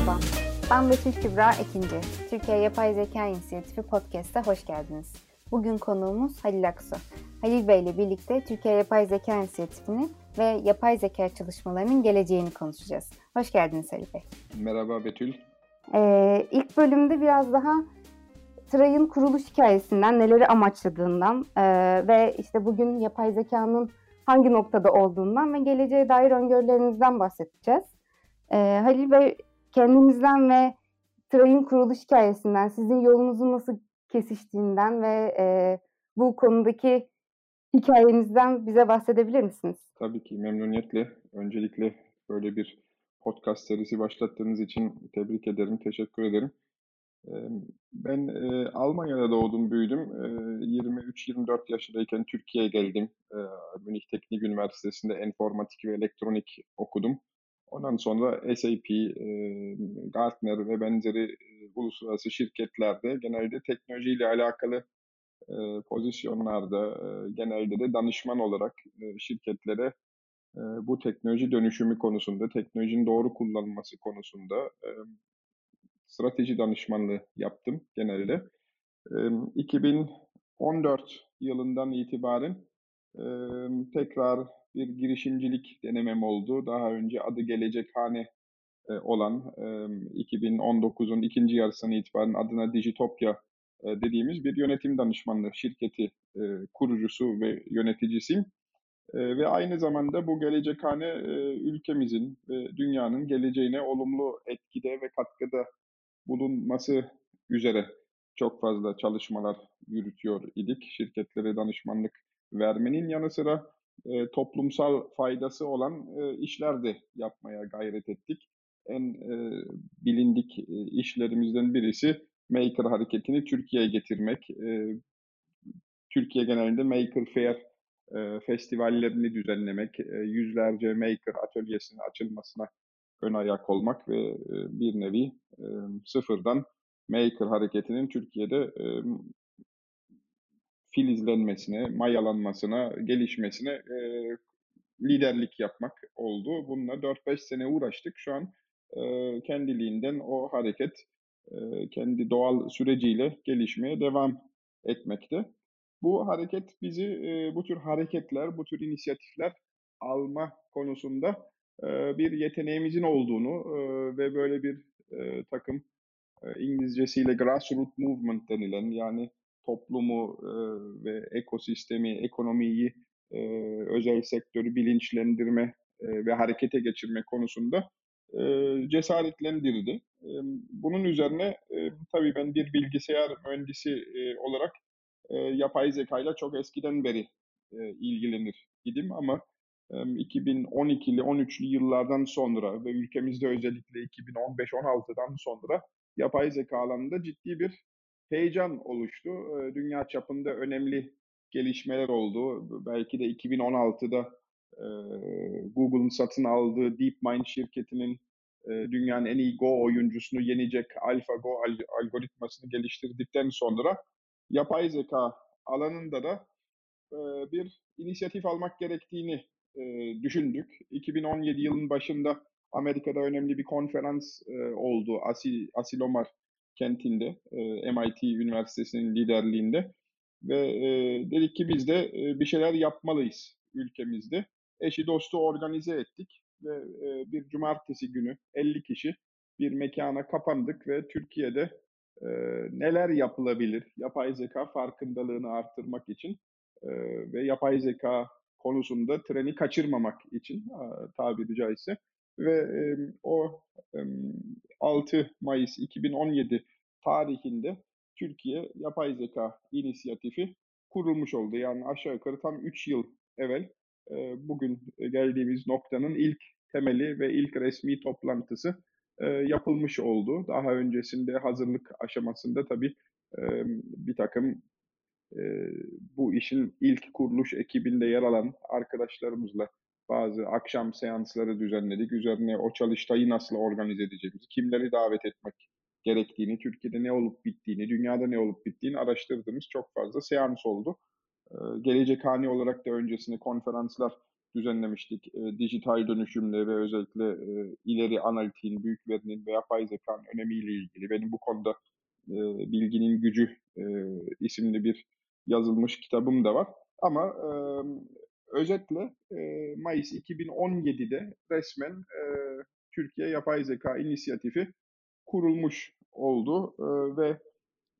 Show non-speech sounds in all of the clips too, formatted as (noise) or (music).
Merhaba, ben Betül Kübra Ekinci. Türkiye Yapay Zeka İnisiyatifi Podcast'a hoş geldiniz. Bugün konuğumuz Halil Aksu. Halil Bey ile birlikte Türkiye Yapay Zeka İnisiyatifini ve yapay zeka çalışmalarının geleceğini konuşacağız. Hoş geldiniz Halil Bey. Merhaba Betül. Ee, ilk bölümde biraz daha Tray'ın kuruluş hikayesinden, neleri amaçladığından e, ve işte bugün yapay zekanın hangi noktada olduğundan ve geleceğe dair öngörülerinizden bahsedeceğiz. E, Halil Bey kendinizden ve Tray'ın kuruluş hikayesinden, sizin yolunuzun nasıl kesiştiğinden ve e, bu konudaki hikayenizden bize bahsedebilir misiniz? Tabii ki memnuniyetle. Öncelikle böyle bir podcast serisi başlattığınız için tebrik ederim, teşekkür ederim. Ben Almanya'da doğdum, büyüdüm. 23-24 yaşındayken Türkiye'ye geldim. Münih Teknik Üniversitesi'nde enformatik ve elektronik okudum. Ondan sonra SAP, Gartner ve benzeri uluslararası şirketlerde genelde teknolojiyle alakalı pozisyonlarda genelde de danışman olarak şirketlere bu teknoloji dönüşümü konusunda, teknolojinin doğru kullanılması konusunda strateji danışmanlığı yaptım genelde. 2014 yılından itibaren tekrar bir girişimcilik denemem oldu. Daha önce adı Gelecek Hane olan 2019'un ikinci yarısından itibaren adına Digitopya dediğimiz bir yönetim danışmanlığı şirketi kurucusu ve yöneticisiyim. Ve aynı zamanda bu Gelecekhane ülkemizin ve dünyanın geleceğine olumlu etkide ve katkıda bulunması üzere çok fazla çalışmalar yürütüyor idik. Şirketlere danışmanlık vermenin yanı sıra e, toplumsal faydası olan e, işler de yapmaya gayret ettik. En e, bilindik e, işlerimizden birisi Maker hareketini Türkiye'ye getirmek. E, Türkiye genelinde Maker Fair e, festivallerini düzenlemek, e, yüzlerce Maker atölyesinin açılmasına ön ayak olmak ve e, bir nevi e, sıfırdan Maker hareketinin Türkiye'de e, filizlenmesine, mayalanmasına, gelişmesine e, liderlik yapmak oldu. Bununla 4-5 sene uğraştık. Şu an e, kendiliğinden o hareket e, kendi doğal süreciyle gelişmeye devam etmekte. Bu hareket bizi e, bu tür hareketler, bu tür inisiyatifler alma konusunda e, bir yeteneğimizin olduğunu e, ve böyle bir e, takım e, İngilizcesiyle grassroots movement denilen yani toplumu e, ve ekosistemi, ekonomiyi, e, özel sektörü bilinçlendirme e, ve harekete geçirme konusunda e, cesaretlendirdi. E, bunun üzerine e, tabii ben bir bilgisayar mühendisi e, olarak e, yapay zekayla çok eskiden beri e, ilgilenir idim ama 2012'li 13'lü yıllardan sonra ve ülkemizde özellikle 2015-16'dan sonra yapay zeka alanında ciddi bir heyecan oluştu. Dünya çapında önemli gelişmeler oldu. Belki de 2016'da Google'ın satın aldığı DeepMind şirketinin dünyanın en iyi Go oyuncusunu yenecek AlphaGo algoritmasını geliştirdikten sonra yapay zeka alanında da bir inisiyatif almak gerektiğini düşündük. 2017 yılın başında Amerika'da önemli bir konferans oldu Asil, Asilomar kentinde, MIT Üniversitesi'nin liderliğinde ve dedik ki biz de bir şeyler yapmalıyız ülkemizde. Eşi dostu organize ettik ve bir cumartesi günü 50 kişi bir mekana kapandık ve Türkiye'de neler yapılabilir yapay zeka farkındalığını arttırmak için ve yapay zeka konusunda treni kaçırmamak için tabiri caizse ve e, o e, 6 Mayıs 2017 tarihinde Türkiye Yapay Zeka İnisiyatifi kurulmuş oldu. Yani aşağı yukarı tam 3 yıl evvel e, bugün geldiğimiz noktanın ilk temeli ve ilk resmi toplantısı e, yapılmış oldu. Daha öncesinde hazırlık aşamasında tabii e, bir takım e, bu işin ilk kuruluş ekibinde yer alan arkadaşlarımızla bazı akşam seansları düzenledik. Üzerine o çalıştayı nasıl organize edeceğimizi, kimleri davet etmek gerektiğini, Türkiye'de ne olup bittiğini, dünyada ne olup bittiğini araştırdığımız çok fazla seans oldu. Ee, gelecek hani olarak da öncesinde konferanslar düzenlemiştik. E, dijital dönüşümle ve özellikle e, ileri analitiğin, büyük verinin ve yapay zekanın önemiyle ilgili. Benim bu konuda e, Bilginin Gücü e, isimli bir yazılmış kitabım da var. Ama e, özetle e, Mayıs 2017'de resmen e, Türkiye Yapay Zeka İnisiyatifi kurulmuş oldu e, ve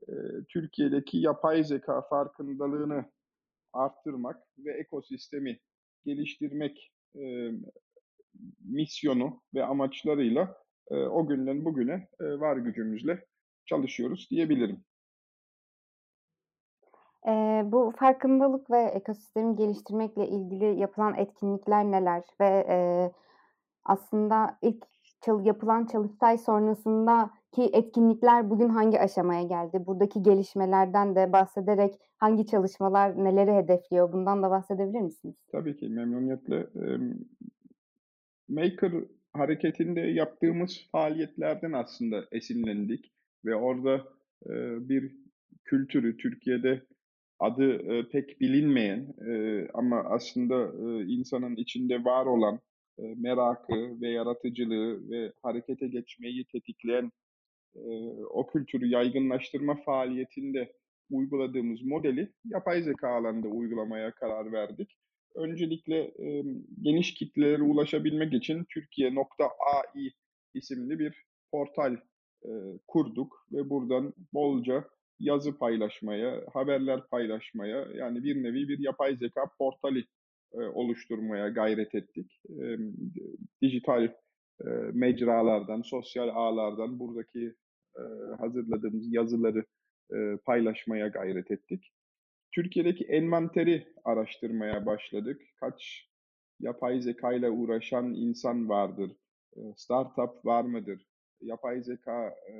e, Türkiye'deki yapay zeka farkındalığını arttırmak ve ekosistemi geliştirmek e, misyonu ve amaçlarıyla e, o günden bugüne e, var gücümüzle çalışıyoruz diyebilirim. E, bu farkındalık ve ekosistemi geliştirmekle ilgili yapılan etkinlikler neler ve e, aslında ilk çal- yapılan çalıştay sonrasındaki etkinlikler bugün hangi aşamaya geldi? Buradaki gelişmelerden de bahsederek hangi çalışmalar neleri hedefliyor? Bundan da bahsedebilir misiniz? Tabii ki memnuniyetle. Maker hareketinde yaptığımız faaliyetlerden aslında esinlendik ve orada bir kültürü Türkiye'de adı pek bilinmeyen ama aslında insanın içinde var olan merakı ve yaratıcılığı ve harekete geçmeyi tetikleyen o kültürü yaygınlaştırma faaliyetinde uyguladığımız modeli yapay zeka alanında uygulamaya karar verdik. Öncelikle e, geniş kitlelere ulaşabilmek için Türkiye.ai isimli bir portal e, kurduk ve buradan bolca yazı paylaşmaya, haberler paylaşmaya yani bir nevi bir yapay zeka portali e, oluşturmaya gayret ettik. E, dijital e, mecralardan, sosyal ağlardan buradaki e, hazırladığımız yazıları e, paylaşmaya gayret ettik. Türkiye'deki envanteri araştırmaya başladık. Kaç yapay zeka ile uğraşan insan vardır? E, startup var mıdır? Yapay zeka e,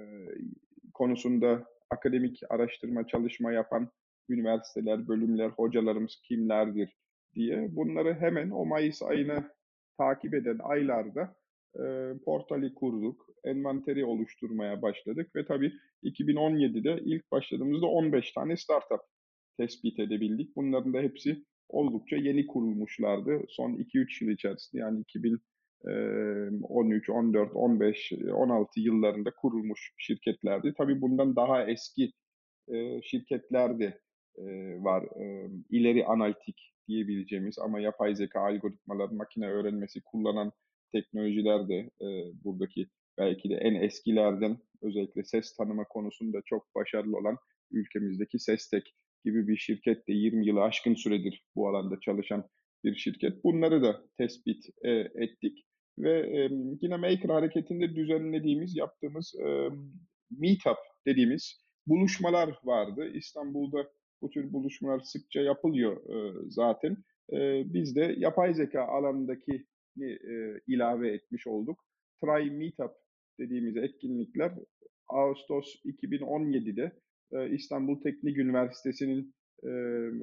konusunda akademik araştırma çalışma yapan üniversiteler, bölümler, hocalarımız kimlerdir diye bunları hemen o Mayıs ayını takip eden aylarda e, portali kurduk, envanteri oluşturmaya başladık ve tabii 2017'de ilk başladığımızda 15 tane startup tespit edebildik. Bunların da hepsi oldukça yeni kurulmuşlardı. Son 2-3 yıl içerisinde yani 2013, 14, 15, 16 yıllarında kurulmuş şirketlerdi. Tabii bundan daha eski e, şirketler de e, var. E, ileri analitik diyebileceğimiz ama yapay zeka algoritmaları, makine öğrenmesi kullanan teknolojiler de e, buradaki belki de en eskilerden özellikle ses tanıma konusunda çok başarılı olan ülkemizdeki Sestek gibi bir şirket de 20 yılı aşkın süredir bu alanda çalışan bir şirket. Bunları da tespit e, ettik ve e, yine Maker hareketinde düzenlediğimiz, yaptığımız e, meetup dediğimiz buluşmalar vardı. İstanbul'da bu tür buluşmalar sıkça yapılıyor e, zaten. E, biz de yapay zeka alanındaki e, ilave etmiş olduk. Try Meetup dediğimiz etkinlikler Ağustos 2017'de e, İstanbul Teknik Üniversitesi'nin e,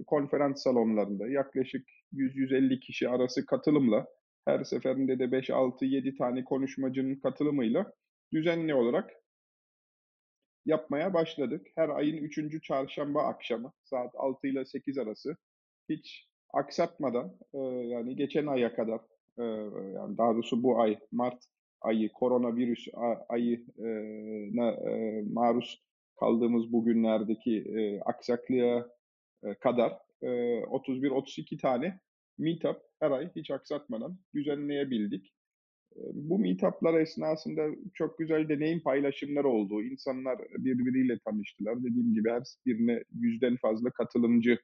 konferans salonlarında yaklaşık 100-150 kişi arası katılımla her seferinde de 5-6-7 tane konuşmacının katılımıyla düzenli olarak yapmaya başladık. Her ayın 3. çarşamba akşamı saat 6 ile 8 arası hiç aksatmadan e, yani geçen aya kadar e, yani daha doğrusu bu ay Mart ayı koronavirüs ayına e, maruz kaldığımız bugünlerdeki e, aksaklığa e, kadar e, 31-32 tane meetup her ay hiç aksatmadan düzenleyebildik. Bu meetuplar esnasında çok güzel deneyim paylaşımları oldu. İnsanlar birbiriyle tanıştılar. Dediğim gibi her birine yüzden fazla katılımcı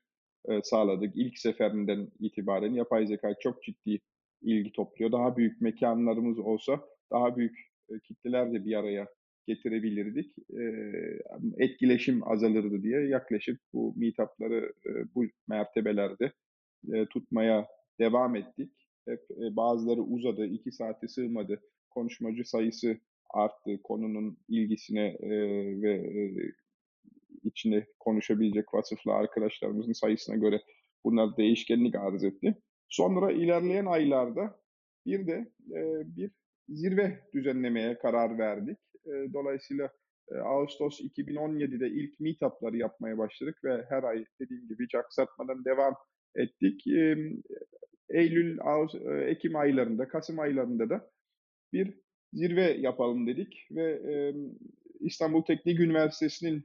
sağladık. İlk seferinden itibaren yapay zeka çok ciddi ilgi topluyor. Daha büyük mekanlarımız olsa daha büyük kitleler de bir araya getirebilirdik. Etkileşim azalırdı diye yaklaşık bu meetupları bu mertebelerde tutmaya devam ettik. Hep e, bazıları uzadı, iki saate sığmadı. Konuşmacı sayısı arttı. Konunun ilgisine e, ve e, içine konuşabilecek vasıflı arkadaşlarımızın sayısına göre bunlar değişkenlik arz etti. Sonra ilerleyen aylarda bir de e, bir zirve düzenlemeye karar verdik. E, dolayısıyla e, Ağustos 2017'de ilk meetup'ları yapmaya başladık ve her ay dediğim gibi hiç devam ettik. E, Eylül, Ağustos, Ekim aylarında, Kasım aylarında da bir zirve yapalım dedik ve e, İstanbul Teknik Üniversitesi'nin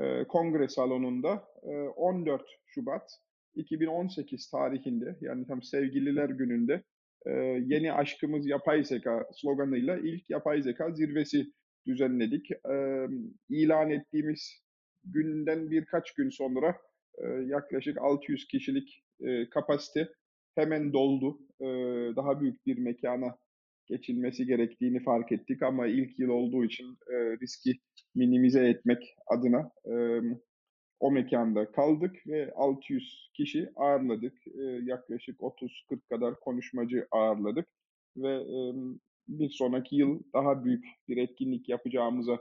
e, kongre salonunda e, 14 Şubat 2018 tarihinde yani tam sevgililer gününde e, yeni aşkımız yapay zeka sloganıyla ilk yapay zeka zirvesi düzenledik. E, ilan ettiğimiz günden birkaç gün sonra e, yaklaşık 600 kişilik e, kapasite hemen doldu. Daha büyük bir mekana geçilmesi gerektiğini fark ettik ama ilk yıl olduğu için riski minimize etmek adına o mekanda kaldık ve 600 kişi ağırladık. Yaklaşık 30-40 kadar konuşmacı ağırladık ve bir sonraki yıl daha büyük bir etkinlik yapacağımıza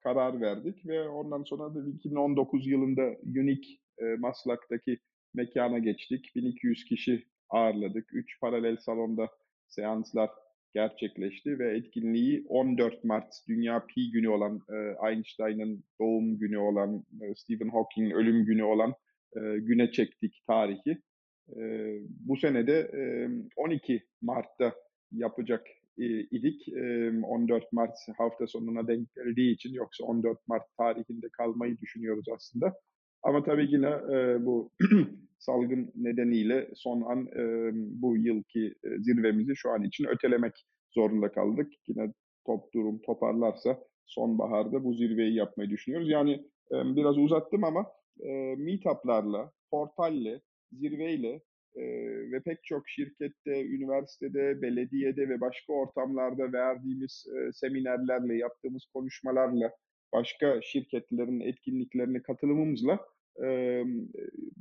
karar verdik ve ondan sonra da 2019 yılında Unique Maslak'taki mekana geçtik. 1200 kişi ağırladık. 3 paralel salonda seanslar gerçekleşti ve etkinliği 14 Mart Dünya Pi günü olan, e, Einstein'ın doğum günü olan, e, Stephen Hawking'in ölüm günü olan e, güne çektik tarihi. E, bu sene de e, 12 Mart'ta yapacak idik. E, 14 Mart hafta sonuna denk geldiği için yoksa 14 Mart tarihinde kalmayı düşünüyoruz aslında. Ama tabii yine e, bu (clears throat) salgın nedeniyle son an e, bu yılki e, zirvemizi şu an için ötelemek zorunda kaldık. Yine top durum toparlarsa sonbaharda bu zirveyi yapmayı düşünüyoruz. Yani e, biraz uzattım ama e, meetuplarla, portalle, zirveyle e, ve pek çok şirkette, üniversitede, belediyede ve başka ortamlarda verdiğimiz e, seminerlerle, yaptığımız konuşmalarla, başka şirketlerin etkinliklerine katılımımızla e,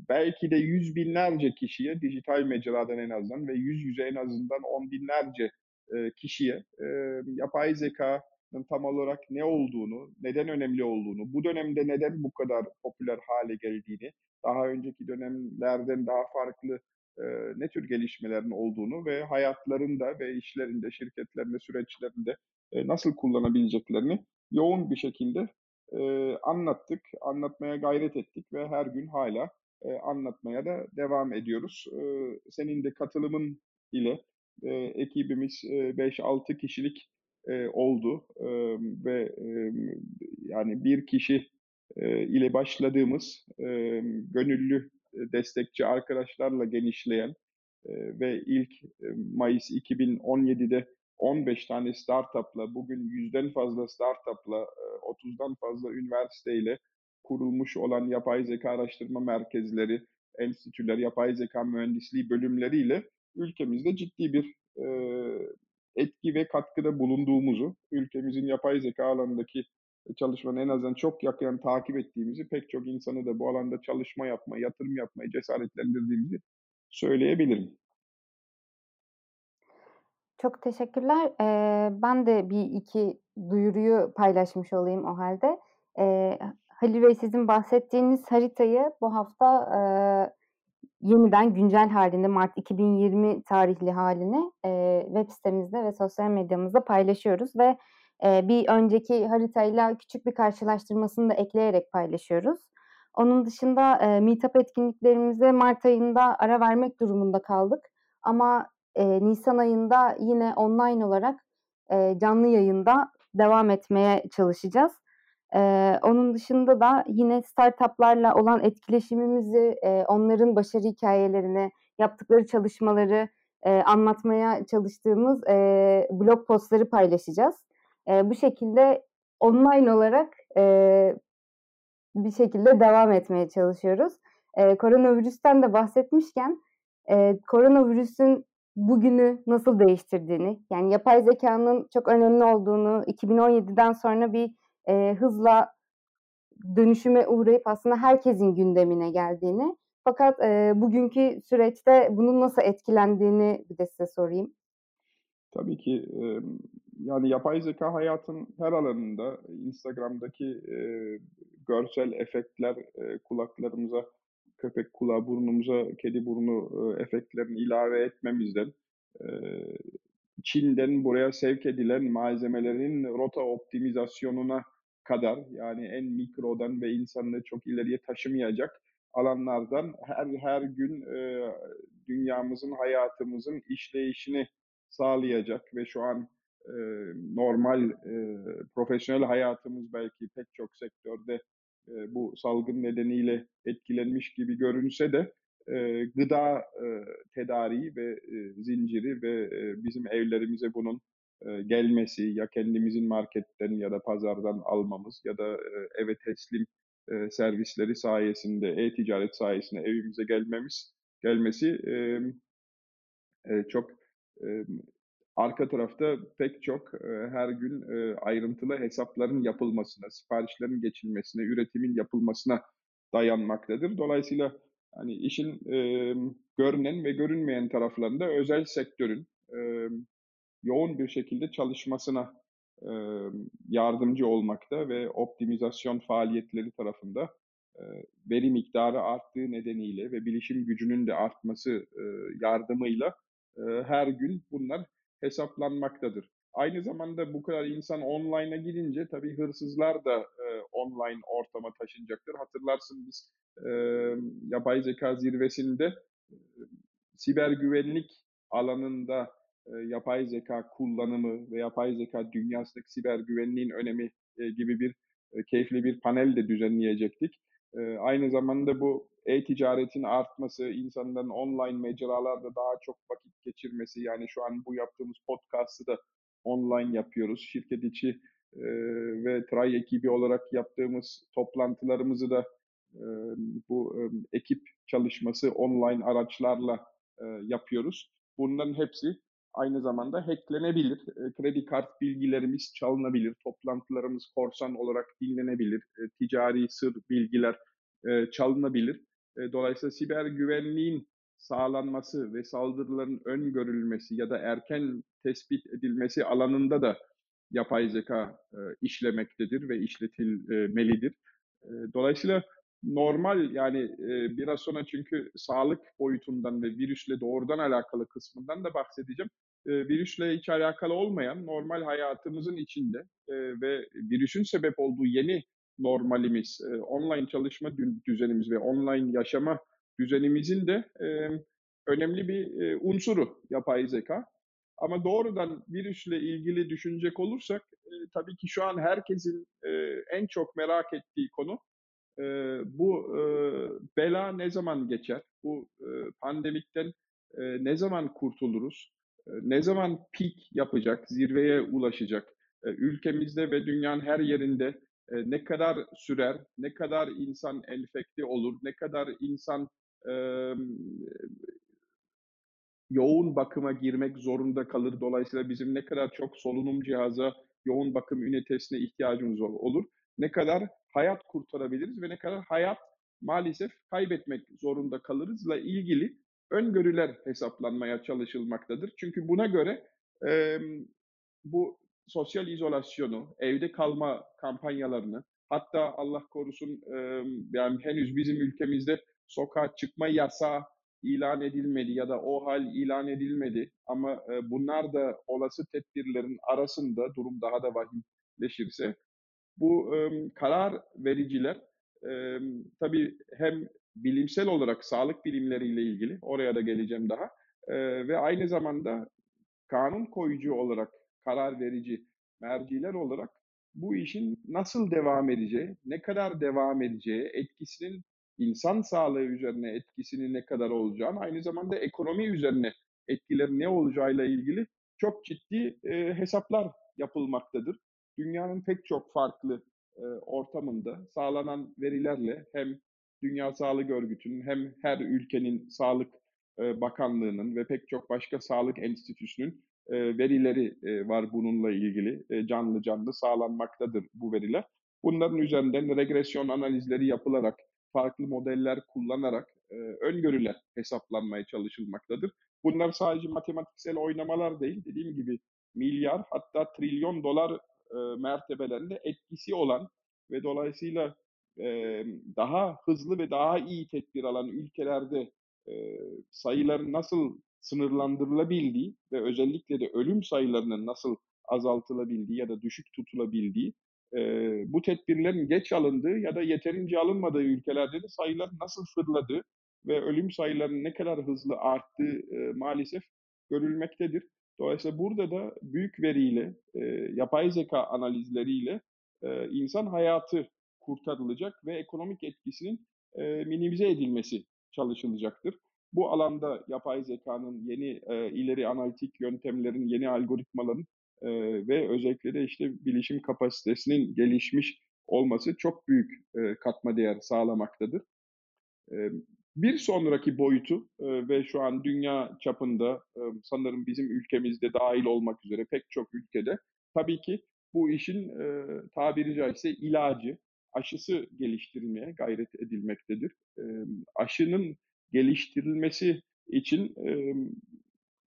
belki de yüz binlerce kişiye dijital mecradan en azından ve yüz yüze en azından on binlerce e, kişiye e, yapay zekanın tam olarak ne olduğunu, neden önemli olduğunu, bu dönemde neden bu kadar popüler hale geldiğini, daha önceki dönemlerden daha farklı e, ne tür gelişmelerin olduğunu ve hayatlarında ve işlerinde, şirketlerinde, süreçlerinde e, nasıl kullanabileceklerini yoğun bir şekilde e, anlattık, anlatmaya gayret ettik ve her gün hala e, anlatmaya da devam ediyoruz. E, senin de katılımın ile e, ekibimiz e, 5-6 kişilik e, oldu e, ve e, yani bir kişi e, ile başladığımız e, gönüllü destekçi arkadaşlarla genişleyen e, ve ilk Mayıs 2017'de 15 tane startupla, bugün yüzden fazla startupla, 30'dan fazla üniversiteyle kurulmuş olan yapay zeka araştırma merkezleri, enstitüler, yapay zeka mühendisliği bölümleriyle ülkemizde ciddi bir e, etki ve katkıda bulunduğumuzu, ülkemizin yapay zeka alanındaki çalışmanın en azından çok yakın takip ettiğimizi, pek çok insanı da bu alanda çalışma yapma, yatırım yapmaya cesaretlendirdiğimizi söyleyebilirim. Çok teşekkürler. Eee, ben de bir iki duyuruyu paylaşmış olayım o halde. Eee, Halil Bey sizin bahsettiğiniz haritayı bu hafta eee, yeniden güncel halinde Mart 2020 tarihli halini eee, web sitemizde ve sosyal medyamızda paylaşıyoruz ve eee, bir önceki haritayla küçük bir karşılaştırmasını da ekleyerek paylaşıyoruz. Onun dışında eee, Meetup etkinliklerimize Mart ayında ara vermek durumunda kaldık. Ama e, Nisan ayında yine online olarak e, canlı yayında devam etmeye çalışacağız. E, onun dışında da yine startuplarla olan etkileşimimizi, e, onların başarı hikayelerini, yaptıkları çalışmaları e, anlatmaya çalıştığımız e, blog postları paylaşacağız. E, bu şekilde online olarak e, bir şekilde devam etmeye çalışıyoruz. E, koronavirüsten de bahsetmişken, e, koronavirüsün bugünü nasıl değiştirdiğini, yani yapay zekanın çok önemli olduğunu, 2017'den sonra bir e, hızla dönüşüme uğrayıp aslında herkesin gündemine geldiğini, fakat e, bugünkü süreçte bunun nasıl etkilendiğini bir de size sorayım. Tabii ki e, yani yapay zeka hayatın her alanında Instagram'daki e, görsel efektler e, kulaklarımıza köpek kulağı burnumuza kedi burnu e, efektlerini ilave etmemizden e, Çin'den buraya sevk edilen malzemelerin rota optimizasyonuna kadar yani en mikrodan ve insanlığı çok ileriye taşımayacak alanlardan her her gün e, dünyamızın, hayatımızın işleyişini sağlayacak ve şu an e, normal e, profesyonel hayatımız belki pek çok sektörde e, bu salgın nedeniyle etkilenmiş gibi görünse de e, gıda e, tedariği ve e, zinciri ve bizim evlerimize bunun gelmesi ya kendimizin marketten ya da pazardan almamız ya da eve teslim servisleri sayesinde, e-ticaret sayesinde evimize gelmemiz gelmesi çok arka tarafta pek çok e, her gün e, ayrıntılı hesapların yapılmasına, siparişlerin geçilmesine, üretimin yapılmasına dayanmaktadır. Dolayısıyla hani işin e, görünen ve görünmeyen taraflarında özel sektörün e, yoğun bir şekilde çalışmasına e, yardımcı olmakta ve optimizasyon faaliyetleri tarafında e, veri miktarı arttığı nedeniyle ve bilişim gücünün de artması e, yardımıyla e, her gün bunlar hesaplanmaktadır. Aynı zamanda bu kadar insan online'a gidince tabii hırsızlar da e, online ortama taşınacaktır. Hatırlarsın biz e, yapay zeka zirvesinde e, siber güvenlik alanında e, yapay zeka kullanımı ve yapay zeka dünyasındaki siber güvenliğin önemi e, gibi bir e, keyifli bir panel de düzenleyecektik. E, aynı zamanda bu e-ticaretin artması, insanların online mecralarda daha çok vakit geçirmesi, yani şu an bu yaptığımız podcast'ı da online yapıyoruz. Şirket içi e, ve Tray ekibi olarak yaptığımız toplantılarımızı da e, bu e, ekip çalışması online araçlarla e, yapıyoruz. Bunların hepsi aynı zamanda hacklenebilir. E, kredi kart bilgilerimiz çalınabilir. Toplantılarımız korsan olarak dinlenebilir. E, ticari sır bilgiler e, çalınabilir. E, dolayısıyla siber güvenliğin sağlanması ve saldırıların öngörülmesi ya da erken tespit edilmesi alanında da yapay zeka e, işlemektedir ve işletilmelidir. E, dolayısıyla normal yani e, biraz sonra çünkü sağlık boyutundan ve virüsle doğrudan alakalı kısmından da bahsedeceğim. E, virüsle hiç alakalı olmayan normal hayatımızın içinde e, ve virüsün sebep olduğu yeni normalimiz, e, online çalışma düzenimiz ve online yaşama düzenimizin de e, önemli bir e, unsuru yapay zeka. Ama doğrudan virüsle ilgili düşünecek olursak e, tabii ki şu an herkesin e, en çok merak ettiği konu e, bu e, bela ne zaman geçer? Bu e, pandemikten e, ne zaman kurtuluruz? E, ne zaman pik yapacak, zirveye ulaşacak? E, ülkemizde ve dünyanın her yerinde e, ne kadar sürer, ne kadar insan enfekte olur, ne kadar insan e, yoğun bakıma girmek zorunda kalır. Dolayısıyla bizim ne kadar çok solunum cihaza, yoğun bakım ünitesine ihtiyacımız olur. Ne kadar hayat kurtarabiliriz ve ne kadar hayat maalesef kaybetmek zorunda kalırızla ilgili öngörüler hesaplanmaya çalışılmaktadır. Çünkü buna göre e, bu sosyal izolasyonu, evde kalma kampanyalarını, hatta Allah korusun yani henüz bizim ülkemizde sokağa çıkma yasağı ilan edilmedi ya da o hal ilan edilmedi. Ama e, bunlar da olası tedbirlerin arasında durum daha da vahimleşirse bu karar vericiler e, tabii hem bilimsel olarak sağlık bilimleriyle ilgili oraya da geleceğim daha ve aynı zamanda kanun koyucu olarak karar verici merciler olarak bu işin nasıl devam edeceği, ne kadar devam edeceği, etkisinin insan sağlığı üzerine etkisinin ne kadar olacağını, aynı zamanda ekonomi üzerine etkileri ne olacağıyla ilgili çok ciddi e, hesaplar yapılmaktadır. Dünyanın pek çok farklı e, ortamında sağlanan verilerle hem Dünya Sağlık Örgütü'nün hem her ülkenin Sağlık e, Bakanlığı'nın ve pek çok başka sağlık enstitüsünün verileri e, var bununla ilgili. E, canlı canlı sağlanmaktadır bu veriler. Bunların üzerinden regresyon analizleri yapılarak farklı modeller kullanarak e, öngörüler hesaplanmaya çalışılmaktadır. Bunlar sadece matematiksel oynamalar değil, dediğim gibi milyar hatta trilyon dolar e, mertebelerinde etkisi olan ve dolayısıyla e, daha hızlı ve daha iyi tedbir alan ülkelerde e, sayıların nasıl sınırlandırılabildiği ve özellikle de ölüm sayılarının nasıl azaltılabildiği ya da düşük tutulabildiği e, bu tedbirlerin geç alındığı ya da yeterince alınmadığı ülkelerde de sayılar nasıl fırladığı ve ölüm sayılarının ne kadar hızlı arttığı e, maalesef görülmektedir. Dolayısıyla burada da büyük veriyle, e, yapay zeka analizleriyle e, insan hayatı kurtarılacak ve ekonomik etkisinin e, minimize edilmesi çalışılacaktır. Bu alanda yapay zekanın yeni e, ileri analitik yöntemlerin, yeni algoritmaların e, ve özellikle de işte bilişim kapasitesinin gelişmiş olması çok büyük e, katma değer sağlamaktadır. E, bir sonraki boyutu e, ve şu an dünya çapında e, sanırım bizim ülkemizde dahil olmak üzere pek çok ülkede tabii ki bu işin e, tabiri caizse ilacı, aşısı geliştirilmeye gayret edilmektedir. E, aşının geliştirilmesi için e,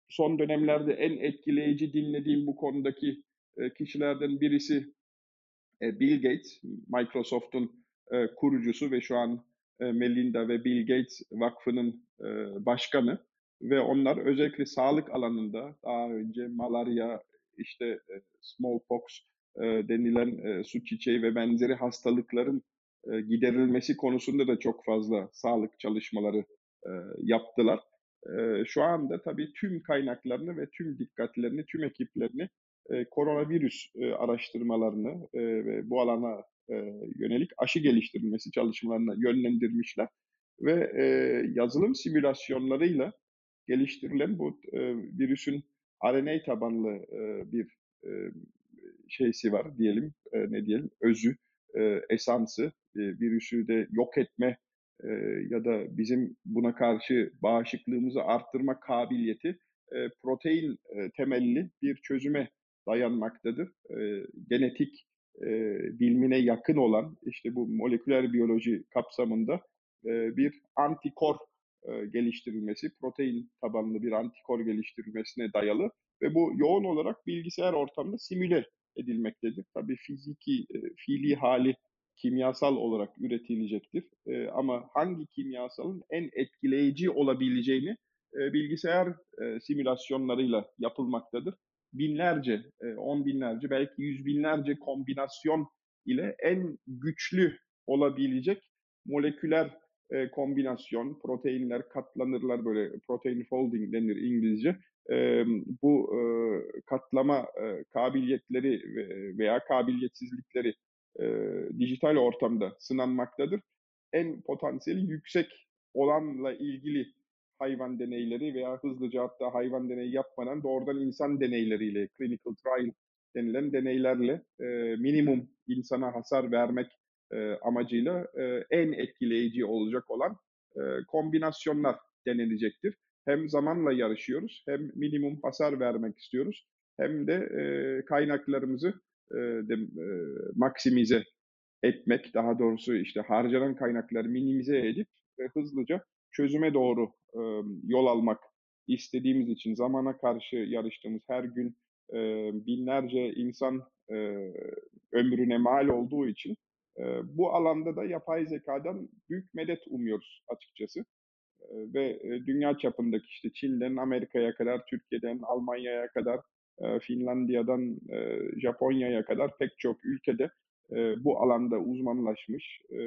son dönemlerde en etkileyici dinlediğim bu konudaki e, kişilerden birisi e, Bill Gates, Microsoft'un e, kurucusu ve şu an e, Melinda ve Bill Gates Vakfı'nın e, başkanı ve onlar özellikle sağlık alanında daha önce malaria, işte e, smallpox denilen su çiçeği ve benzeri hastalıkların giderilmesi konusunda da çok fazla sağlık çalışmaları yaptılar. Şu anda tabii tüm kaynaklarını ve tüm dikkatlerini, tüm ekiplerini koronavirüs araştırmalarını ve bu alana e, yönelik aşı geliştirilmesi çalışmalarına yönlendirmişler ve e, yazılım simülasyonlarıyla geliştirilen bu e, virüsün RNA tabanlı e, bir e, şeysi var diyelim e, ne diyelim özü e, esansı e, virüsü de yok etme e, ya da bizim buna karşı bağışıklığımızı arttırma kabiliyeti e, protein e, temelli bir çözüme dayanmaktadır. E, genetik e, bilimine yakın olan işte bu moleküler biyoloji kapsamında e, bir antikor e, geliştirilmesi, protein tabanlı bir antikor geliştirilmesine dayalı ve bu yoğun olarak bilgisayar ortamında simüle edilmektedir. Tabii fiziki, e, fiili hali kimyasal olarak üretilecektir. E, ama hangi kimyasalın en etkileyici olabileceğini e, bilgisayar e, simülasyonlarıyla yapılmaktadır binlerce, e, on binlerce, belki yüz binlerce kombinasyon ile en güçlü olabilecek moleküler e, kombinasyon, proteinler katlanırlar böyle protein folding denir İngilizce. E, bu katlama kabiliyetleri veya kabiliyetsizlikleri dijital ortamda sınanmaktadır. En potansiyeli yüksek olanla ilgili hayvan deneyleri veya hızlıca hatta hayvan deneyi yapmadan doğrudan insan deneyleriyle, clinical trial denilen deneylerle e, minimum insana hasar vermek e, amacıyla e, en etkileyici olacak olan e, kombinasyonlar denenecektir. Hem zamanla yarışıyoruz, hem minimum hasar vermek istiyoruz, hem de e, kaynaklarımızı e, de, e, maksimize etmek, daha doğrusu işte harcanan kaynakları minimize edip e, hızlıca çözüme doğru e, yol almak istediğimiz için zamana karşı yarıştığımız her gün e, binlerce insan e, ömrüne mal olduğu için e, bu alanda da yapay zekadan büyük medet umuyoruz açıkçası. E, ve e, dünya çapındaki işte Çin'den Amerika'ya kadar, Türkiye'den Almanya'ya kadar, Finlandiya'dan e, Japonya'ya kadar pek çok ülkede e, bu alanda uzmanlaşmış e,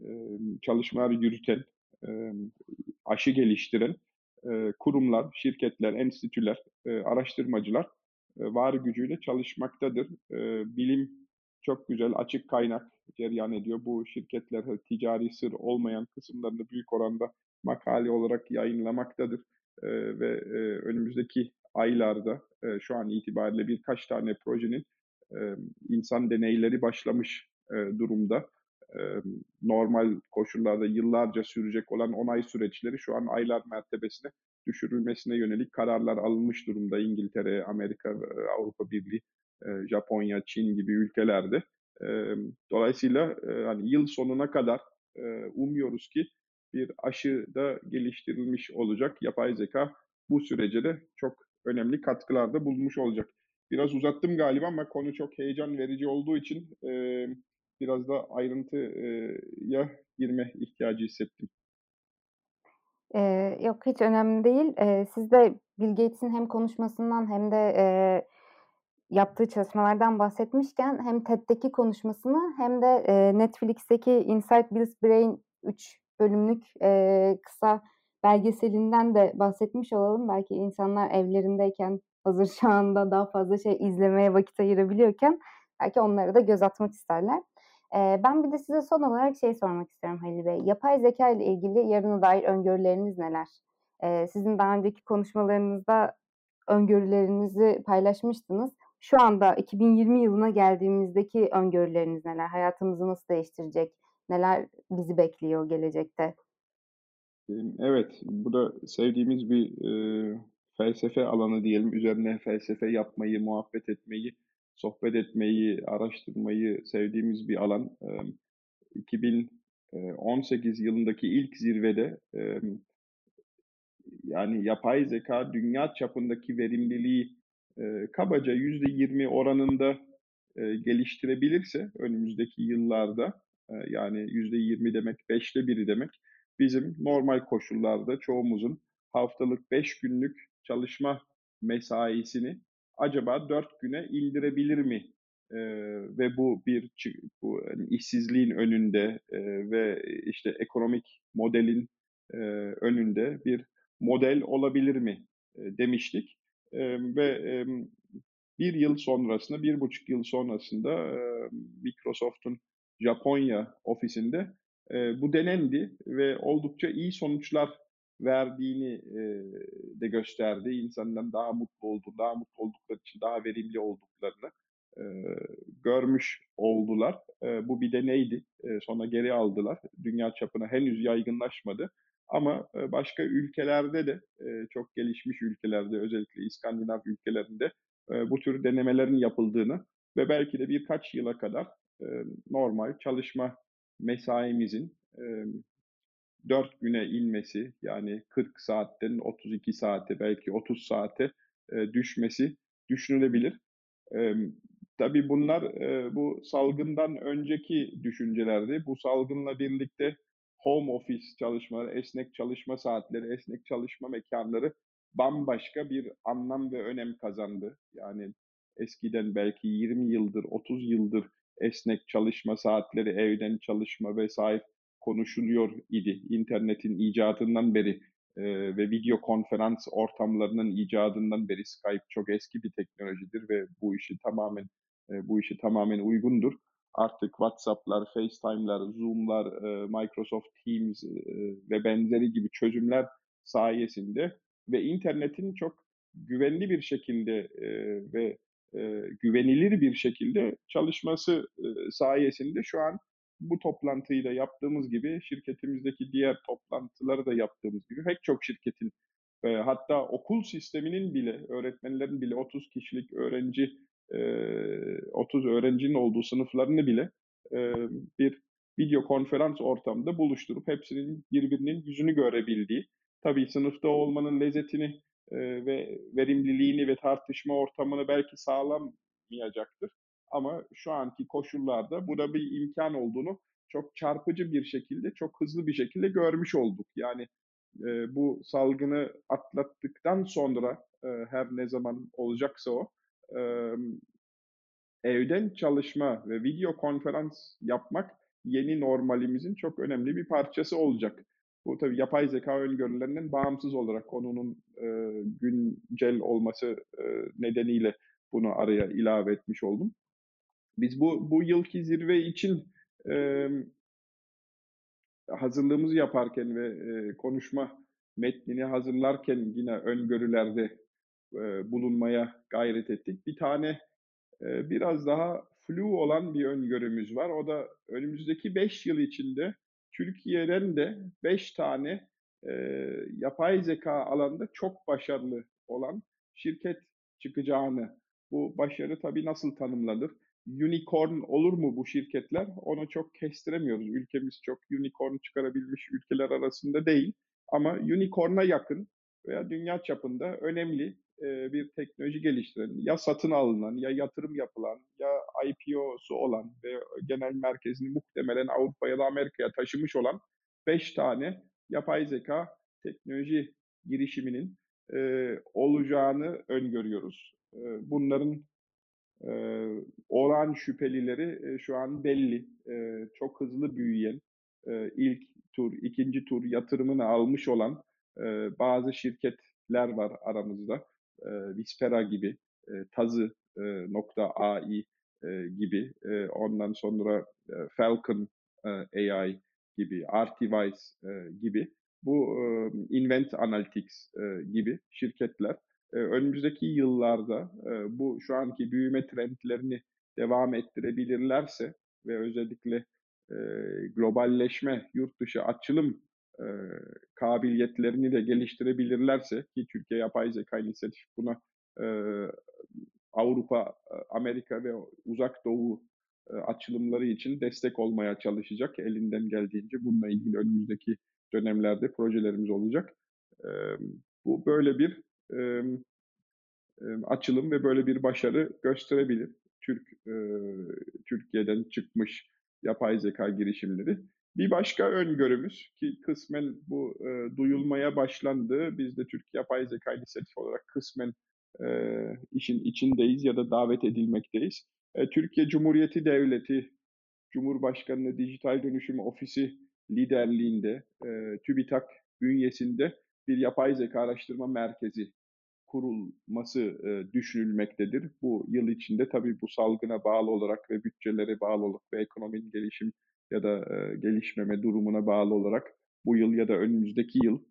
e, çalışmalar yürüten aşı geliştiren kurumlar, şirketler, enstitüler, araştırmacılar var gücüyle çalışmaktadır. Bilim çok güzel, açık kaynak cereyan ediyor. Bu şirketler ticari sır olmayan kısımlarını büyük oranda makale olarak yayınlamaktadır. Ve önümüzdeki aylarda şu an itibariyle birkaç tane projenin insan deneyleri başlamış durumda normal koşullarda yıllarca sürecek olan onay süreçleri şu an aylar mertebesine düşürülmesine yönelik kararlar alınmış durumda İngiltere, Amerika, Avrupa Birliği, Japonya, Çin gibi ülkelerde. Dolayısıyla hani yıl sonuna kadar umuyoruz ki bir aşı da geliştirilmiş olacak. Yapay zeka bu sürece de çok önemli katkılarda bulunmuş olacak. Biraz uzattım galiba ama konu çok heyecan verici olduğu için biraz da ayrıntıya girme ihtiyacı hissettim. Ee, yok hiç önemli değil. Ee, siz de Bill Gates'in hem konuşmasından hem de e, yaptığı çalışmalardan bahsetmişken hem TED'deki konuşmasını hem de e, Netflix'teki Inside Bill's Brain 3 bölümlük eee, kısa belgeselinden de bahsetmiş olalım. Belki insanlar evlerindeyken hazır şu anda daha fazla şey izlemeye vakit ayırabiliyorken belki onlara da göz atmak isterler. Eee, ben bir de size son olarak şey sormak istiyorum Halil Bey. Yapay zeka ile ilgili yarına dair öngörüleriniz neler? Eee, sizin daha önceki konuşmalarınızda öngörülerinizi paylaşmıştınız. Şu anda 2020 yılına geldiğimizdeki öngörüleriniz neler? Hayatımızı nasıl değiştirecek? Neler bizi bekliyor gelecekte? Evet, bu da sevdiğimiz bir, eee, felsefe alanı diyelim. Üzerine felsefe yapmayı, muhabbet etmeyi, sohbet etmeyi, araştırmayı sevdiğimiz bir alan. Emm, 2018 yılındaki ilk zirvede, emm, yani yapay zeka dünya çapındaki verimliliği, eee, kabaca %20 oranında, eee, geliştirebilirse önümüzdeki yıllarda, eee, yani %20 demek beşte biri demek, bizim normal koşullarda çoğumuzun haftalık 5 günlük çalışma mesaisini acaba 4 güne indirebilir mi? Eee, ve bu bir bu, işsizliğin önünde, eee, ve, işte, ekonomik modelin, eee, önünde bir model olabilir mi, eee, demiştik. Emm, ve, emm, 1 yıl sonrasında, bir buçuk yıl sonrasında, eee, Microsoft'un Japonya ofisinde, eee, bu denendi ve oldukça iyi sonuçlar verdiğini, eee, de gösterdi. İnsanların daha mutlu olduğu, daha mutlu oldukları için daha verimli olduklarını, eee, görmüş oldular. Eee, bu bir deneydi. Eee, sonra geri aldılar. Dünya çapına henüz yaygınlaşmadı ama, eee, başka ülkelerde de, eee, çok gelişmiş ülkelerde, özellikle İskandinav ülkelerinde, eee, bu tür denemelerin yapıldığını ve belki de birkaç yıla kadar, eee, normal çalışma mesaimizin, emm, 4 güne inmesi, yani 40 saatten 32 saate, belki 30 saate, eee, düşmesi düşünülebilir. Emm, tabii bunlar, eee, bu salgından önceki düşüncelerdi. Bu salgınla birlikte home office çalışmaları, esnek çalışma saatleri, esnek çalışma mekânları bambaşka bir anlam ve önem kazandı. Yani eskiden belki 20 yıldır, 30 yıldır esnek çalışma saatleri, evden çalışma vs. konuşuluyor idi. İnternetin icadından beri, eee, ve video konferans ortamlarının icadından beri Skype çok eski bir teknolojidir ve bu işi tamamen, eee, bu işe tamamen uygundur. Artık WhatsApp'lar, FaceTime'lar, Zoom'lar, eee, Microsoft Teams, eee, ve benzeri gibi çözümler sayesinde ve internetin çok güvenli bir şekilde, eee, ve, eee, güvenilir bir şekilde çalışması, ııı, sayesinde şu an bu toplantıyı da yaptığımız gibi, şirketimizdeki diğer toplantıları da yaptığımız gibi pek çok şirketin, eee, hatta okul sisteminin bile, öğretmenlerin bile 30 kişilik öğrenci, eee, 30 öğrencinin olduğu sınıflarını bile, eee, bir video konferans ortamında buluşturup hepsinin birbirinin yüzünü görebildiği, tabii sınıfta olmanın lezzetini, eee, ve verimliliğini ve tartışma ortamını belki sağlamayacaktır ama şu anki koşullarda buna bir imkân olduğunu çok çarpıcı bir şekilde, çok hızlı bir şekilde görmüş olduk. Yani, eee, bu salgını atlattıktan sonra, eee, her ne zaman olacaksa o, emm, evden çalışma ve video konferans yapmak yeni normalimizin çok önemli bir parçası olacak. Bu tabii yapay zekâ öngörülerinden bağımsız olarak konunun, eee, güncel olması, eee, nedeniyle bunu araya ilave etmiş oldum. Biz bu bu yılki zirve için, emm hazırlığımızı yaparken ve, eee, konuşma metnini hazırlarken yine öngörülerde, eee, bulunmaya gayret ettik. Bir tane, eee, biraz daha flu olan bir öngörümüz var. O da önümüzdeki 5 yıl içinde Türkiye'den de 5 tane, eee, yapay zekâ alanında çok başarılı olan şirket çıkacağını. Bu başarı tabii nasıl tanımlanır? Unicorn olur mu bu şirketler? Onu çok kestiremiyoruz. Ülkemiz çok unicorn çıkarabilmiş ülkeler arasında değil ama unicorn'a yakın veya dünya çapında önemli, bir teknoloji geliştiren, ya satın alınan ya yatırım yapılan ya IPO'su olan ve genel merkezini muhtemelen Avrupa ya da Amerika'ya taşımış olan 5 tane yapay zekâ teknoloji girişiminin, eee, olacağını öngörüyoruz. Eee, bunların, eee, olağan şüphelileri, eee, şu an belli. Eee, çok hızlı büyüyen, e, ilk tur, ikinci tur yatırımını almış olan e, bazı şirketler var aramızda. E, Vispera gibi, e, Tazı e, nokta AI e, gibi, e, ondan sonra e, Falcon e, AI gibi, Artivice e, gibi. Bu Invent Analytics e, gibi şirketler. E, önümüzdeki yıllarda bu şu anki büyüme trendlerini devam ettirebilirlerse ve özellikle globalleşme, yurt dışı açılım kabiliyetlerini de geliştirebilirlerse ki Türkiye Yapay Zeka İnisiyatifi buna Avrupa, Amerika ve Uzak Doğu açılımları için destek olmaya çalışacak. Elinden geldiğince bununla ilgili önümüzdeki dönemlerde projelerimiz olacak. E, bu böyle bir e, açılım ve böyle bir başarı gösterebilir. Türk Türkiye'den çıkmış yapay zeka girişimleri. Bir başka öngörümüz ki kısmen bu e, duyulmaya başlandı. Biz de Türk Yapay Zeka İnisiyatifi olarak kısmen e, işin içindeyiz ya da davet edilmekteyiz. E, Türkiye Cumhuriyeti Devleti Cumhurbaşkanlığı Dijital Dönüşüm Ofisi liderliğinde e, TÜBİTAK bünyesinde bir yapay zeka araştırma merkezi kurulması e, düşünülmektedir. Bu yıl içinde tabii bu salgına bağlı olarak ve bütçelere bağlı olarak ve ekonominin gelişim ya da gelişmeme durumuna bağlı olarak bu yıl ya da önümüzdeki yıl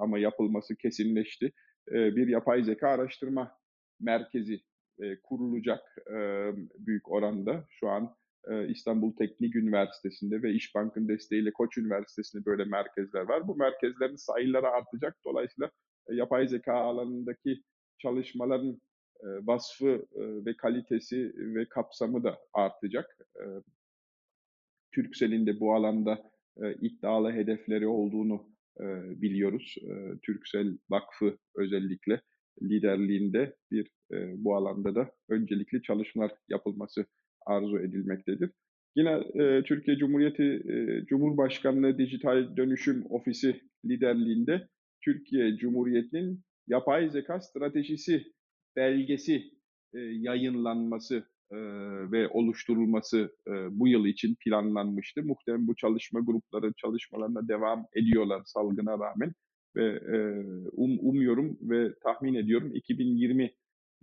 ama yapılması kesinleşti. Bir yapay zeka araştırma merkezi kurulacak büyük oranda. Şu an İstanbul Teknik Üniversitesi'nde ve İşbank'ın desteğiyle Koç Üniversitesi'nde böyle merkezler var. Bu merkezlerin sayıları artacak. Dolayısıyla yapay zeka alanındaki çalışmaların e, vasfı ve kalitesi ve kapsamı da artacak. E, Türksel'in de bu alanda e, iddialı hedefleri olduğunu biliyoruz. Türksel Vakfı özellikle liderliğinde bir e, bu alanda da öncelikli çalışmalar yapılması arzu edilmektedir. Yine e, Türkiye Cumhuriyeti e, Cumhurbaşkanlığı Dijital Dönüşüm Ofisi liderliğinde Türkiye Cumhuriyeti'nin yapay zeka stratejisi belgesi e, yayınlanması e, ve oluşturulması e, bu yıl için planlanmıştı. Muhtemelen bu çalışma grupları çalışmalarına devam ediyorlar salgına rağmen ve e, um, umuyorum ve tahmin ediyorum 2020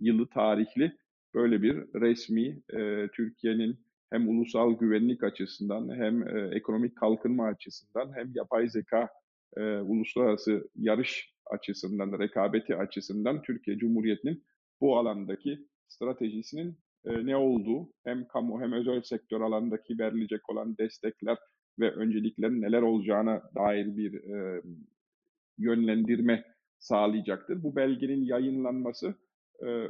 yılı tarihli böyle bir resmi e, Türkiye'nin hem ulusal güvenlik açısından hem e, ekonomik kalkınma açısından hem yapay zeka e, uluslararası yarış açısından, rekabeti açısından Türkiye Cumhuriyeti'nin bu alandaki stratejisinin e, ne olduğu hem kamu hem özel sektör alandaki verilecek olan destekler ve önceliklerin neler olacağına dair bir e, yönlendirme sağlayacaktır. Bu belgenin yayınlanması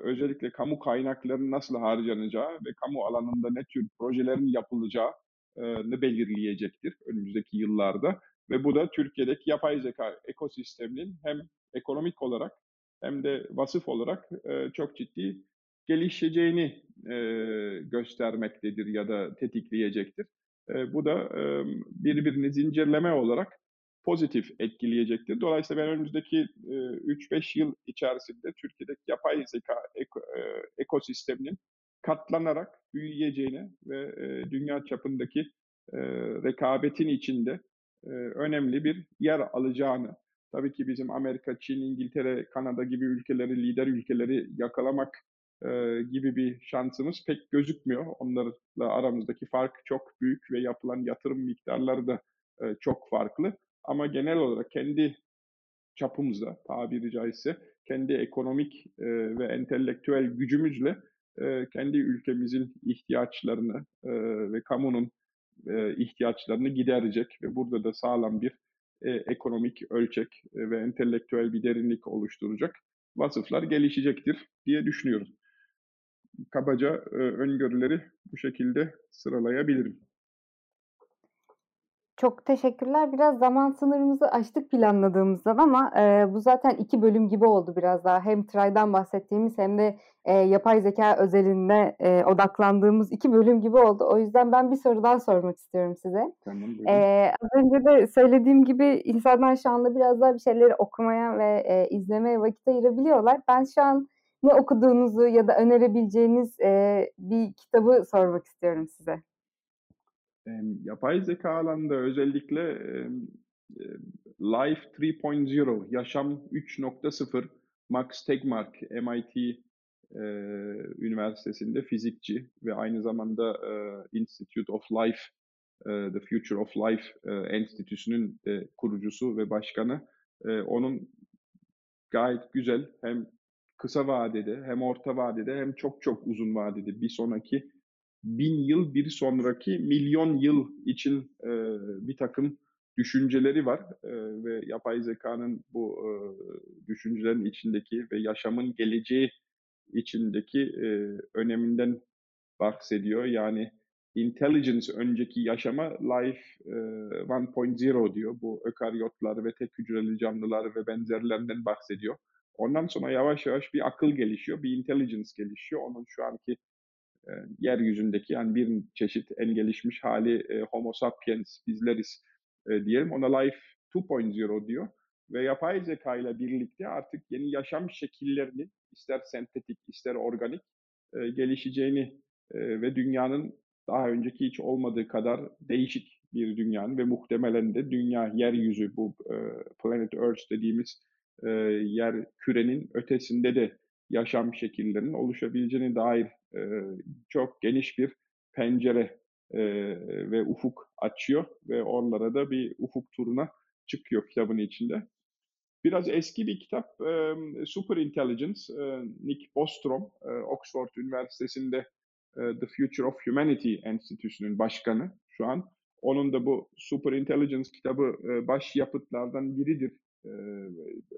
özellikle kamu kaynaklarının nasıl harcanacağı ve kamu alanında ne tür projelerin yapılacağını belirleyecektir önümüzdeki yıllarda. Ve bu da Türkiye'deki yapay zeka ekosisteminin hem ekonomik olarak hem de vasıf olarak çok ciddi gelişeceğini göstermektedir ya da tetikleyecektir. Bu da birbirini zincirleme olarak pozitif etkileyecektir. Dolayısıyla ben önümüzdeki e, 3-5 yıl içerisinde Türkiye'deki yapay zeka eko, ekosisteminin katlanarak büyüyeceğini ve dünya çapındaki rekabetin içinde önemli bir yer alacağını, tabii ki bizim Amerika, Çin, İngiltere, Kanada gibi ülkeleri, lider ülkeleri yakalamak gibi bir şansımız pek gözükmüyor. Onlarla aramızdaki fark çok büyük ve yapılan yatırım miktarları da çok farklı. Ama genel olarak kendi çapımızda tabiri caizse kendi ekonomik e, ve entelektüel gücümüzle e, kendi ülkemizin ihtiyaçlarını e, ve kamunun e, ihtiyaçlarını giderecek ve burada da sağlam bir e, ekonomik ölçek e, ve entelektüel bir derinlik oluşturacak vasıflar gelişecektir diye düşünüyorum. Kabaca e, öngörüleri bu şekilde sıralayabilirim. Çok teşekkürler. Biraz zaman sınırımızı aştık planladığımızdan ama e, bu zaten iki bölüm gibi oldu biraz daha. Hem Tray'dan bahsettiğimiz hem de e, yapay zeka özelinde e, odaklandığımız iki bölüm gibi oldu. O yüzden ben bir soru daha sormak istiyorum size. Tamam, e, az önce de söylediğim gibi insanlar şu anda biraz daha bir şeyleri okumaya ve e, izlemeye vakit ayırabiliyorlar. Ben şu an ne okuduğunuzu ya da önerebileceğiniz e, bir kitabı sormak istiyorum size. Yapay zeka alanında özellikle Life 3.0, Yaşam 3.0, Max Tegmark, MIT e, Üniversitesi'nde fizikçi ve aynı zamanda e, Institute of Life, e, The Future of Life e, Enstitüsü'nün e, kurucusu ve başkanı. E, onun gayet güzel hem kısa vadede hem orta vadede hem çok çok uzun vadede bir sonraki bin yıl bir sonraki milyon yıl için e, bir takım düşünceleri var e, ve yapay zekanın bu e, düşüncelerin içindeki ve yaşamın geleceği içindeki e, öneminden bahsediyor. Yani intelligence önceki yaşama life e, 1.0 diyor. Bu ökaryotlar ve tek hücreli canlılar ve benzerlerinden bahsediyor. Ondan sonra yavaş yavaş bir akıl gelişiyor, bir intelligence gelişiyor. Onun şu anki e, yeryüzündeki yani bir çeşit en gelişmiş hali e, Homo sapiens bizleriz e, diyelim. Ona Life 2.0 diyor. Ve yapay zeka ile birlikte artık yeni yaşam şekillerinin ister sentetik ister organik e, gelişeceğini e, ve dünyanın daha önceki hiç olmadığı kadar değişik bir dünyanın ve muhtemelen de dünya yeryüzü bu e, planet Earth dediğimiz e, yer kürenin ötesinde de yaşam şekillerinin oluşabileceğine dair e, çok geniş bir pencere e, ve ufuk açıyor ve onlara da bir ufuk turuna çıkıyor kitabın içinde. Biraz eski bir kitap, e, Super Intelligence, e, Nick Bostrom, e, Oxford Üniversitesi'nde e, The Future of Humanity Enstitüsü'nün başkanı şu an. Onun da bu Super Intelligence kitabı e, baş yapıtlardan biridir. E,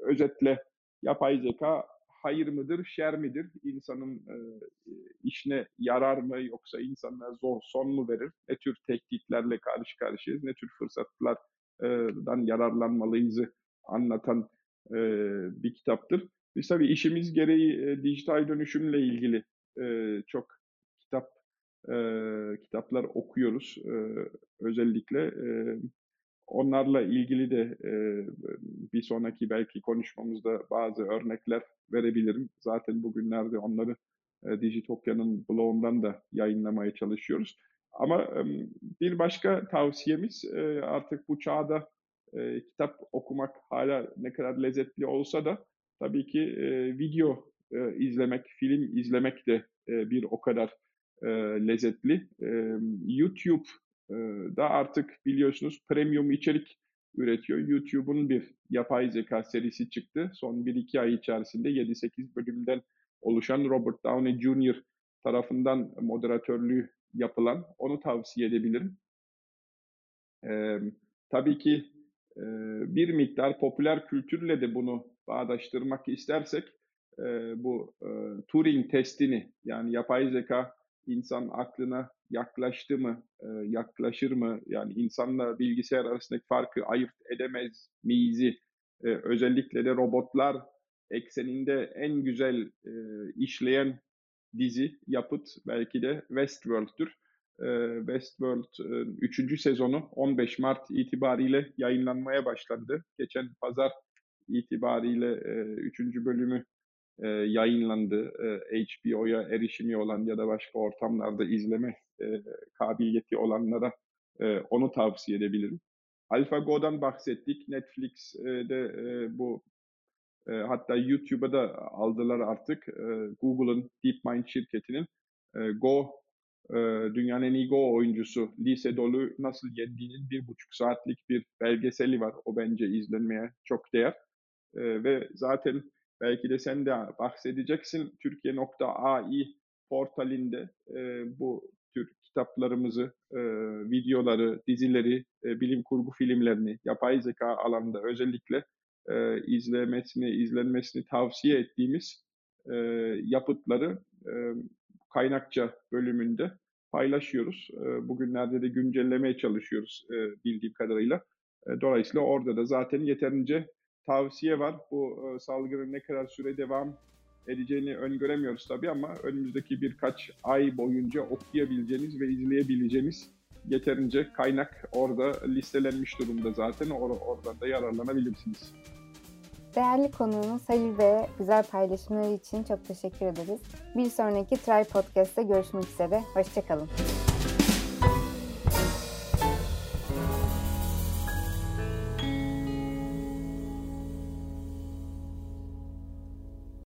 özetle yapay zeka hayır mıdır, şer midir? İnsanın e, işine yarar mı yoksa insanlara zor son mu verir? Ne tür tehditlerle karşı karşıyayız, ne tür fırsatlardan yararlanmalıyız anlatan e, bir kitaptır. Biz tabii işimiz gereği e, dijital dönüşümle ilgili e, çok kitap e, kitaplar okuyoruz. E, özellikle e, onlarla ilgili de e, bir sonraki belki konuşmamızda bazı örnekler verebilirim. Zaten bugünlerde onları e, Dijitopya'nın blogundan da yayınlamaya çalışıyoruz. Ama e, bir başka tavsiyemiz e, artık bu çağda e, kitap okumak hala ne kadar lezzetli olsa da tabii ki e, video e, izlemek, film izlemek de e, bir o kadar e, lezzetli. E, YouTube da artık biliyorsunuz premium içerik üretiyor. YouTube'un bir yapay zeka serisi çıktı. Son 1-2 ay içerisinde 7-8 bölümden oluşan Robert Downey Jr. tarafından moderatörlüğü yapılan. Onu tavsiye edebilirim. Ee, tabii ki e, bir miktar popüler kültürle de bunu bağdaştırmak istersek e, bu e, Turing testini yani yapay zeka insan aklına yaklaştı mı, e, yaklaşır mı? Yani insanla bilgisayar arasındaki farkı ayırt edemez miyiz? E, özellikle de robotlar ekseninde en güzel e, işleyen dizi, yapıt belki de Westworld'tür. E, Westworld 3. E, sezonu 15 Mart itibariyle yayınlanmaya başlandı. Geçen pazar itibariyle 3. E, bölümü e, yayınlandı. E, HBO'ya erişimi olan ya da başka ortamlarda izleme e, kabiliyeti olanlara e, onu tavsiye edebilirim. AlphaGo'dan bahsettik. Netflix'de e, bu e, hatta YouTube'a da aldılar artık. E, Google'ın DeepMind şirketinin e, Go e, dünyanın en iyi Go oyuncusu Lise Dolu nasıl yendiğinin bir buçuk saatlik bir belgeseli var. O bence izlenmeye çok değer. E, ve zaten belki de sen de bahsedeceksin. Türkiye.ai portalinde e, bu tür kitaplarımızı, e, videoları, dizileri, e, bilim kurgu filmlerini, yapay zeka alanında özellikle e, izlemesini, izlenmesini tavsiye ettiğimiz e, yapıtları e, kaynakça bölümünde paylaşıyoruz. E, bugünlerde de güncellemeye çalışıyoruz e, bildiğim kadarıyla. E, dolayısıyla orada da zaten yeterince tavsiye var. Bu e, salgının ne kadar süre devam edeceğini öngöremiyoruz tabii ama önümüzdeki birkaç ay boyunca okuyabileceğiniz ve izleyebileceğiniz yeterince kaynak orada listelenmiş durumda zaten. Or- oradan da yararlanabilirsiniz. Değerli konuğumuz Halil ve güzel paylaşımları için çok teşekkür ederiz. Bir sonraki Try Podcast'te görüşmek üzere. Hoşçakalın.